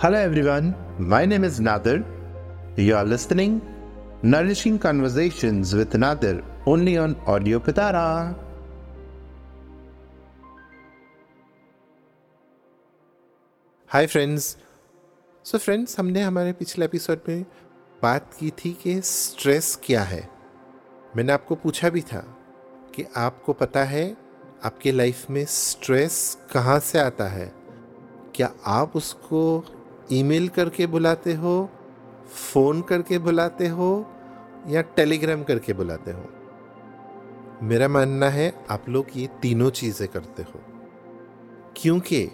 Hello everyone, my name is Nadir. You are listening Nourishing Conversations with Nadir only on Audio Pitara. Hi friends so friends हमने हमारे पिछले episode में बात की थी कि स्ट्रेस क्या है मैंने आपको पूछा भी था कि आपको पता है आपके लाइफ में स्ट्रेस कहाँ से आता है क्या आप उसको ईमेल करके बुलाते हो, फ़ोन करके बुलाते हो, या टेलीग्राम करके बुलाते हो? मेरा मानना है आप लोग ये तीनों चीज़ें करते हो। क्योंकि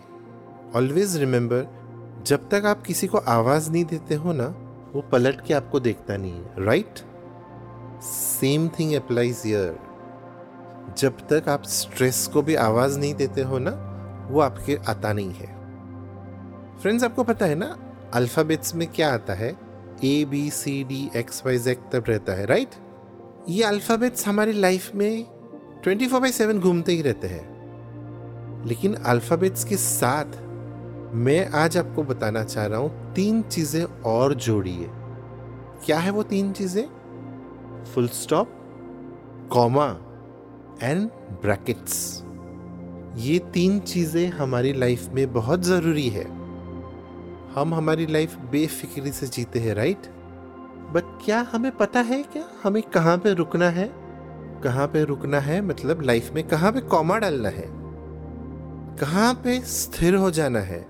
ऑलवेज रिमेंबर जब तक आप किसी को आवाज़ नहीं देते हो ना, वो पलट के आपको देखता नहीं है राइट सेम थिंग अप्लाइज यर जब तक आप स्ट्रेस को भी आवाज़ नहीं देते हो ना, वो आपके आता नहीं है। फ्रेंड्स आपको पता है ना अल्फ़ाबेट्स में क्या आता है? A B C D X Y Z तब रहता है राइट ये अल्फ़ाबेट्स हमारी लाइफ में ट्वेंटी फोर बाई सेवन घूमते ही रहते हैं। लेकिन अल्फ़ाबेट्स के साथ मैं आज आपको बताना चाह रहा हूँ, तीन चीज़ें और जोड़िए। क्या है वो तीन चीज़ें? Full stop comma and brackets ये तीन चीज़ें हमारी लाइफ में बहुत ज़रूरी है। हम हमारी लाइफ बेफिक्री से जीते हैं राइट बट क्या हमें पता है क्या? हमें कहाँ पे रुकना है? कहाँ पे रुकना है? मतलब लाइफ में कहाँ पे कॉमा डालना है? कहाँ पे स्थिर हो जाना है?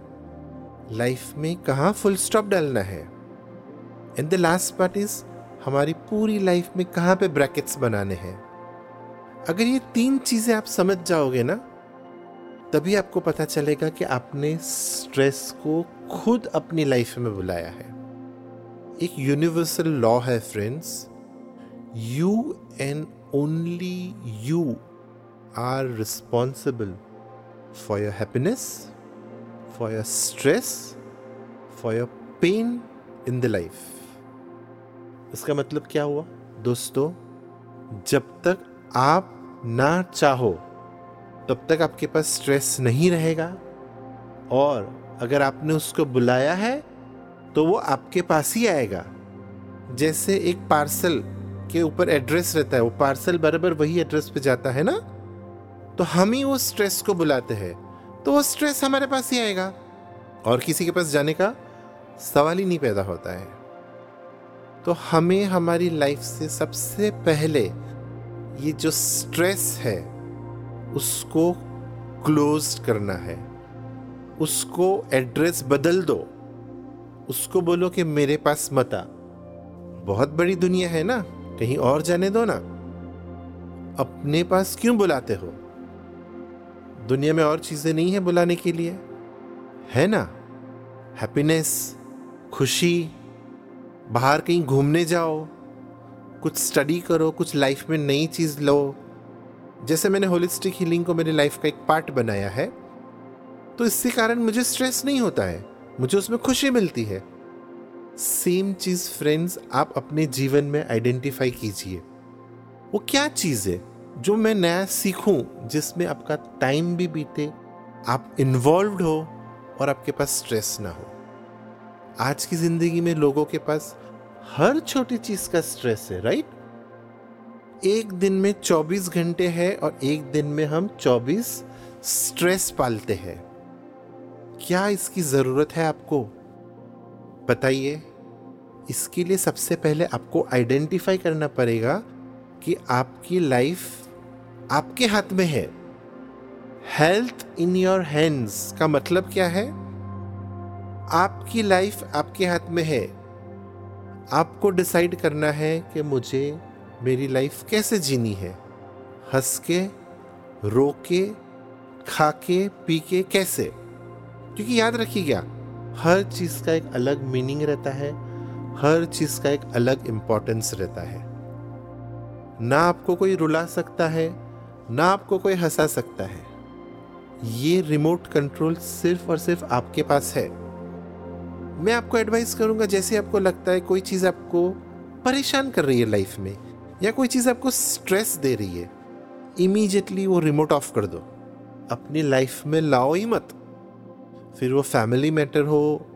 लाइफ में कहाँ फुल स्टॉप डालना है? And the last part is हमारी पूरी लाइफ में कहाँ पे ब्रैकेट्स बनाने हैं? अगर ये तीन चीज़ें आप समझ जाओगे ना तभी आपको पता चलेगा कि आपने स्ट्रेस को खुद अपनी लाइफ में बुलाया है। एक यूनिवर्सल लॉ है friends you and only you are responsible for your happiness for your stress for your pain in the life. इसका मतलब क्या हुआ? दोस्तों, जब तक आप ना चाहो तब तक आपके पास स्ट्रेस नहीं रहेगा। और अगर आपने उसको बुलाया है तो वो आपके पास ही आएगा। जैसे एक पार्सल के ऊपर एड्रेस रहता है, वो पार्सल बराबर वही एड्रेस पे जाता है ना? तो हम ही वो स्ट्रेस को बुलाते हैं तो वो स्ट्रेस हमारे पास ही आएगा। और किसी के पास जाने का सवाल ही नहीं पैदा होता है। तो हमें हमारी लाइफ से सबसे पहले ये जो स्ट्रेस है उसको क्लोज करना है। उसको एड्रेस बदल दो। उसको बोलो कि मेरे पास मत आ। बहुत बड़ी दुनिया है ना? कहीं और जाने दो ना। अपने पास क्यों बुलाते हो? दुनिया में और चीज़ें नहीं है बुलाने के लिए। है ना? हैप्पीनेस खुशी, बाहर कहीं घूमने जाओ, कुछ स्टडी करो, कुछ लाइफ में नई चीज़ लो। जैसे मैंने होलिस्टिक हीलिंग को मेरी लाइफ का एक पार्ट बनाया है तो इससे कारण मुझे स्ट्रेस नहीं होता है, मुझे उसमें खुशी मिलती है। सेम चीज़ फ्रेंड्स आप अपने जीवन में आइडेंटिफाई कीजिए। वो क्या चीज़ है जो मैं नया सीखूं, जिसमें आपका टाइम भी बीते, आप इन्वॉल्व हो और आपके पास स्ट्रेस ना हो? आज की ज़िंदगी में लोगों के पास हर छोटी चीज़ का स्ट्रेस है राइट एक दिन में 24 घंटे है और एक दिन में हम 24 स्ट्रेस पालते हैं। क्या इसकी ज़रूरत है आपको? बताइए। इसके लिए सबसे पहले आपको आइडेंटिफाई करना पड़ेगा कि आपकी लाइफ आपके हाथ में है। हेल्थ इन योर हैंड्स का मतलब क्या है? आपकी लाइफ आपके हाथ में है। आपको डिसाइड करना है कि मुझे मेरी लाइफ कैसे जीनी है? हंस के रो के खा के पी के कैसे? क्योंकि याद रखिएगा हर चीज़ का एक अलग मीनिंग रहता है, हर चीज़ का एक अलग इम्पोर्टेंस रहता है। ना आपको कोई रुला सकता है, ना आपको कोई हंसा सकता है। ये रिमोट कंट्रोल सिर्फ़ और सिर्फ़ आपके पास है। मैं आपको एडवाइस करूँगा, जैसे आपको लगता है कोई चीज़ आपको परेशान कर रही है लाइफ में या कोई चीज़ आपको स्ट्रेस दे रही है इमीजिएटली वो रिमोट ऑफ़ कर दो। अपनी लाइफ में लाओ ही मत। फिर वो फैमिली मैटर हो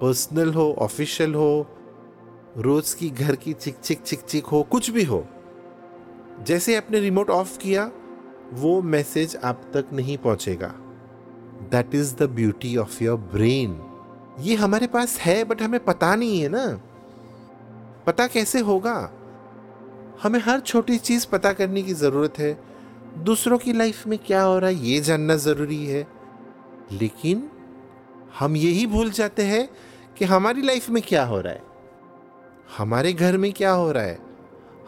पर्सनल हो ऑफिशियल हो, रोज की घर की चिक चिक चिक चिक हो, कुछ भी हो। जैसे आपने रिमोट ऑफ़ किया, वो मैसेज आप तक नहीं पहुंचेगा। That is the beauty of your brain ये हमारे पास है बट हमें पता नहीं है ना। पता कैसे होगा? हमें हर छोटी चीज़ पता करने की ज़रूरत है। दूसरों की लाइफ में क्या हो रहा है, ये जानना ज़रूरी है। लेकिन हम यही भूल जाते हैं कि हमारी लाइफ में क्या हो रहा है। हमारे घर में क्या हो रहा है।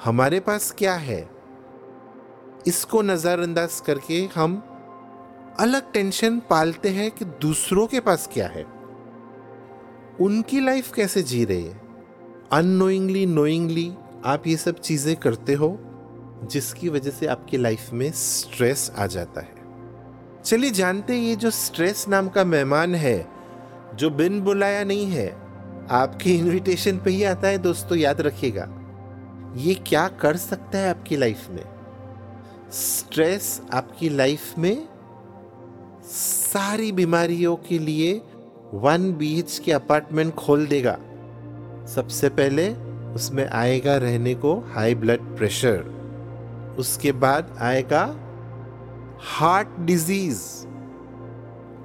हमारे पास क्या है। इसको नज़रअंदाज करके हम अलग टेंशन पालते हैं कि दूसरों के पास क्या है। उनकी लाइफ कैसे जी रही है। अनोइंगली नोइंगली आप ये सब चीज़ें करते हो जिसकी वजह से आपकी लाइफ में स्ट्रेस आ जाता है। चलिए जानते ये जो स्ट्रेस नाम का मेहमान है, जो बिन बुलाया नहीं है, आपकी इनविटेशन पे ही आता है दोस्तों, याद रखिएगा। ये क्या कर सकता है आपकी लाइफ में? स्ट्रेस आपकी लाइफ में सारी बीमारियों के लिए वन बीच के अपार्टमेंट खोल देगा। सबसे पहले उसमें आएगा रहने को हाई ब्लड प्रेशर उसके बाद आएगा heart disease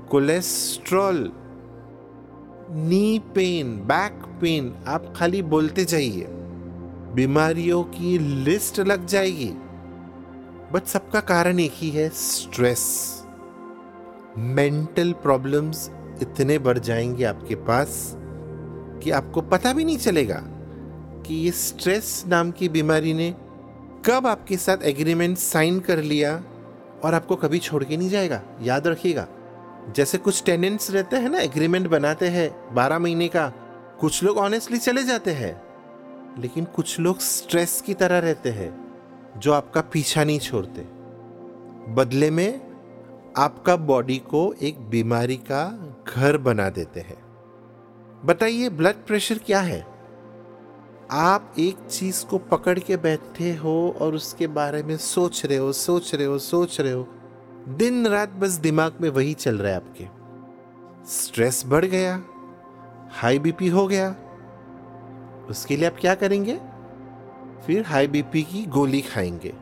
cholesterol knee pain back pain आप खाली बोलते जाइए। बीमारियों की लिस्ट लग जाएगी। बट सबका कारण एक ही है स्ट्रेस मेंटल प्रॉब्लम्स इतने बढ़ जाएँगे आपके पास कि आपको पता भी नहीं चलेगा। कि ये स्ट्रेस नाम की बीमारी ने कब आपके साथ एग्रीमेंट साइन कर लिया और आपको कभी छोड़ के नहीं जाएगा? याद रखिएगा। जैसे कुछ टेनेंट्स रहते हैं ना एग्रीमेंट बनाते हैं बारह महीने का, कुछ लोग ऑनेस्टली चले जाते हैं। लेकिन कुछ लोग स्ट्रेस की तरह रहते हैं, जो आपका पीछा नहीं छोड़ते। बदले में आपका बॉडी को एक बीमारी का घर बना देते हैं। बताइए ब्लड प्रेशर क्या है? आप एक चीज़ को पकड़ के बैठे हो और उसके बारे में सोच रहे हो, सोच रहे हो, सोच रहे हो, दिन रात बस दिमाग में वही चल रहा है आपके। स्ट्रेस बढ़ गया, हाई बीपी हो गया। उसके लिए आप क्या करेंगे? फिर हाई बीपी की गोली खाएँगे।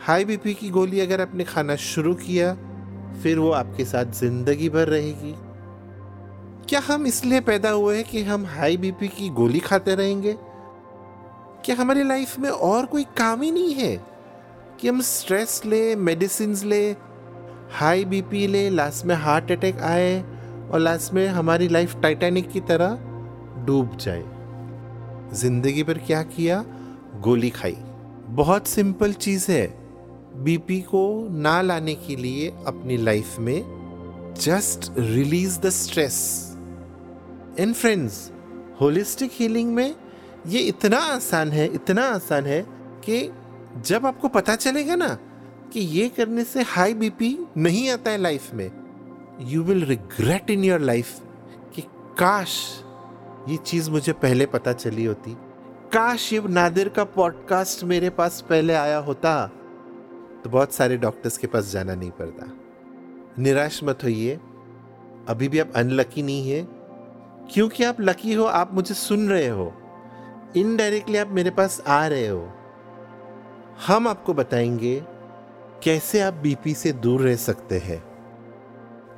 हाई बीपी की गोली अगर आपने खाना शुरू किया, फिर वो आपके साथ ज़िंदगी भर रहेगी। क्या हम इसलिए पैदा हुए हैं कि हम हाई बीपी की गोली खाते रहेंगे? क्या हमारी लाइफ में और कोई काम ही नहीं है कि हम स्ट्रेस ले मेडिसिन ले हाई बीपी ले लास्ट में हार्ट अटैक आए और लास्ट में हमारी लाइफ टाइटैनिक की तरह डूब जाए। ज़िंदगी पर क्या किया? गोली खाई। बहुत सिंपल चीज़ है। बीपी को ना लाने के लिए अपनी लाइफ में just release the stress and friends holistic healing में ये इतना आसान है, इतना आसान है कि जब आपको पता चलेगा ना कि ये करने से हाई बीपी नहीं आता है लाइफ में you will regret in your life कि काश ये चीज़ मुझे पहले पता चली होती। काश शिव नादिर का पॉडकास्ट मेरे पास पहले आया होता। तो बहुत सारे डॉक्टर्स के पास जाना नहीं पड़ता। निराश मत होइए। अभी भी आप अनलकी नहीं है। क्योंकि आप लकी हो, आप मुझे सुन रहे हो। इनडायरेक्टली आप मेरे पास आ रहे हो। हम आपको बताएँगे कैसे आप बीपी से दूर रह सकते हैं।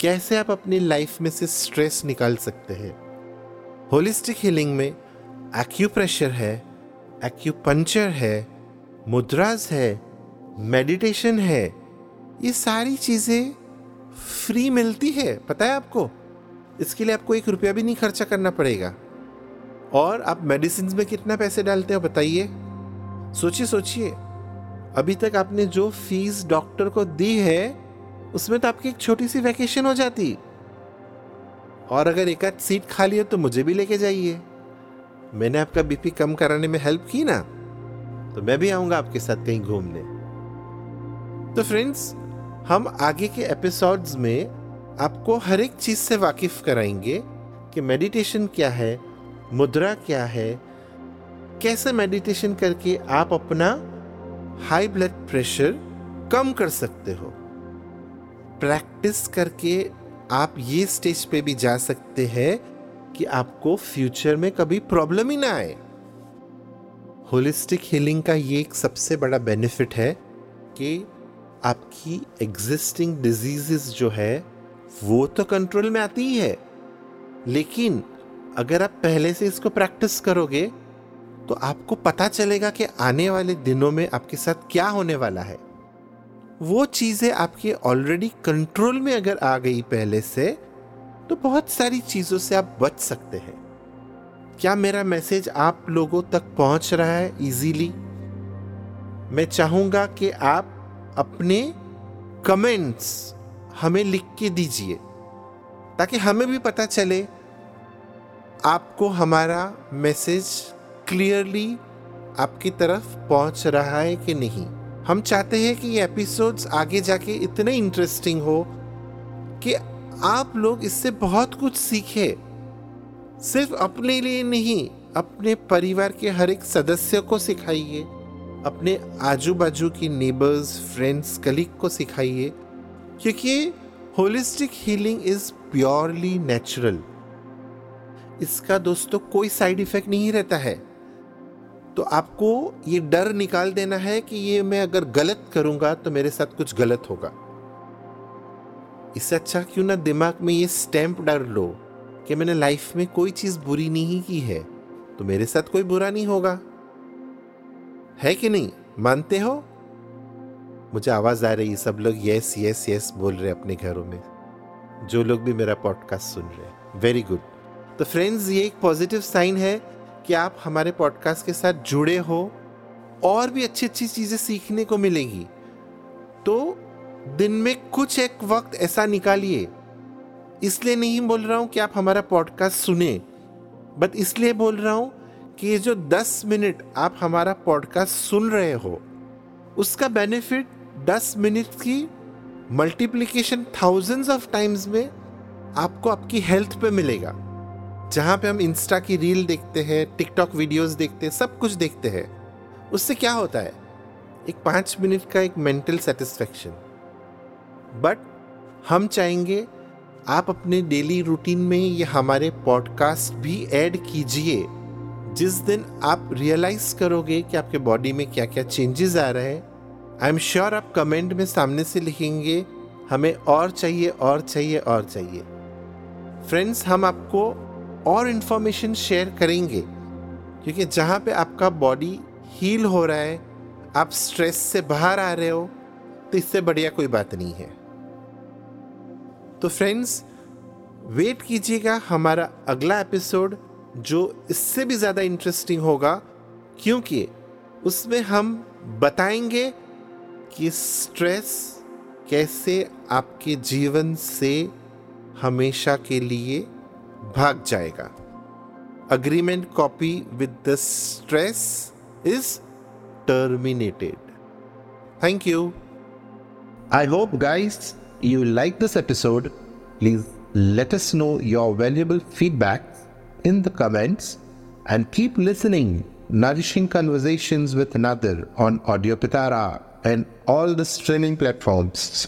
कैसे आप अपनी लाइफ में से स्ट्रेस निकाल सकते हैं। होलिस्टिक हीलिंग में एक्यूप्रेशर है एक्यूपंचर है मुद्राज है मेडिटेशन है, ये सारी चीज़ें फ्री मिलती है। पता है आपको? इसके लिए आपको एक रुपया भी नहीं खर्चा करना पड़ेगा। और आप मेडिसिन में कितना पैसे डालते हो बताइए? सोचिए सोचिए। अभी तक आपने जो फ़ीस डॉक्टर को दी है, उसमें तो आपकी एक छोटी सी वैकेशन हो जाती। और अगर एक आध सीट खाली हो तो मुझे भी लेके जाइए। मैंने आपका बीपी कम कराने में हेल्प की ना तो मैं भी आऊँगा आपके साथ कहीं घूमने। तो फ्रेंड्स हम आगे के एपिसोड्स में आपको हर एक चीज़ से वाकिफ कराएँगे कि मेडिटेशन क्या है मुद्रा क्या है? कैसे मेडिटेशन करके आप अपना हाई ब्लड प्रेशर कम कर सकते हो? प्रैक्टिस करके आप ये स्टेज पे भी जा सकते हैं कि आपको फ्यूचर में कभी प्रॉब्लम ही ना आए। होलिस्टिक हीलिंग का ये एक सबसे बड़ा बेनिफिट है कि आपकी एग्जिस्टिंग डिजीजेस जो है, वो तो कंट्रोल में आती ही है। लेकिन अगर आप पहले से इसको प्रैक्टिस करोगे तो आपको पता चलेगा कि आने वाले दिनों में आपके साथ क्या होने वाला है। वो चीज़ें आपके ऑलरेडी कंट्रोल में अगर आ गई पहले से तो बहुत सारी चीज़ों से आप बच सकते हैं। क्या मेरा मैसेज आप लोगों तक पहुँच रहा है इजीली मैं चाहूँगा कि आप अपने कमेंट्स हमें लिख के दीजिए, ताकि हमें भी पता चले आपको हमारा मैसेज क्लियरली आपकी तरफ़ पहुँच रहा है कि नहीं? हम चाहते हैं कि ये एपिसोड्स आगे जाके इतने इंटरेस्टिंग हो कि आप लोग इससे बहुत कुछ सीखे। सिर्फ़ अपने लिए नहीं, अपने परिवार के हर एक सदस्य को सिखाइए, अपने आजू बाजू की नेबर्स फ्रेंड्स कलीग को सिखाइए, क्योंकि holistic healing is purely natural इसका दोस्तों कोई साइड इफ़ेक्ट नहीं रहता है। तो आपको ये डर निकाल देना है कि ये मैं अगर गलत करूँगा तो मेरे साथ कुछ गलत होगा। इससे अच्छा क्यों ना दिमाग में ये स्टैंप डाल लो कि मैंने लाइफ में कोई चीज़ बुरी नहीं की है तो मेरे साथ कोई बुरा नहीं होगा। है कि नहीं? मानते हो? मुझे आवाज़ आ रही है, सब लोग यस यस यस बोल रहे अपने घरों में। जो लोग भी मेरा पॉडकास्ट सुन रहे हैं। वेरी गुड तो फ्रेंड्स ये एक पॉजिटिव साइन है कि आप हमारे पॉडकास्ट के साथ जुड़े हो और भी अच्छी अच्छी चीज़ें सीखने को मिलेंगी। तो दिन में कुछ एक वक्त ऐसा निकालिए। इसलिए नहीं बोल रहा हूँ कि आप हमारा पॉडकास्ट सुने बट इसलिए बोल रहा हूँ कि ये जो 10 मिनट आप हमारा पॉडकास्ट सुन रहे हो, उसका बेनिफिट 10 मिनट की मल्टीप्लीकेशन थाउजेंड्स ऑफ़ टाइम्स में आपको आपकी हेल्थ पे मिलेगा। जहाँ पे हम इंस्टा की रील देखते हैं टिकटॉक वीडियोस देखते हैं, सब कुछ देखते हैं, उससे क्या होता है? एक पाँच मिनट का एक मेंटल सेटिस्फेक्शन बट हम चाहेंगे आप अपने डेली रूटीन में ये हमारे पॉडकास्ट भी ऐड कीजिए। जिस दिन आप रियलाइज़ करोगे कि आपके बॉडी में क्या क्या चेंजेस आ रहे हैं आई एम श्योर आप कमेंट में सामने से लिखेंगे, हमें और चाहिए और चाहिए और चाहिए। फ्रेंड्स हम आपको और इन्फॉर्मेशन शेयर करेंगे। क्योंकि जहाँ पे आपका बॉडी हील हो रहा है, आप स्ट्रेस से बाहर आ रहे हो तो इससे बढ़िया कोई बात नहीं है। तो फ्रेंड्स वेट कीजिएगा हमारा अगला एपिसोड जो इससे भी ज़्यादा इंटरेस्टिंग होगा, क्योंकि उसमें हम बताएँगे कि स्ट्रेस कैसे आपके जीवन से हमेशा के लिए भाग जाएगा agreement copy with the stress is terminated thank you I hope guys you like this episode, please let us know your valuable feedback in the comments and keep listening nourishing conversations with another on Audio Pitara and all the streaming platforms.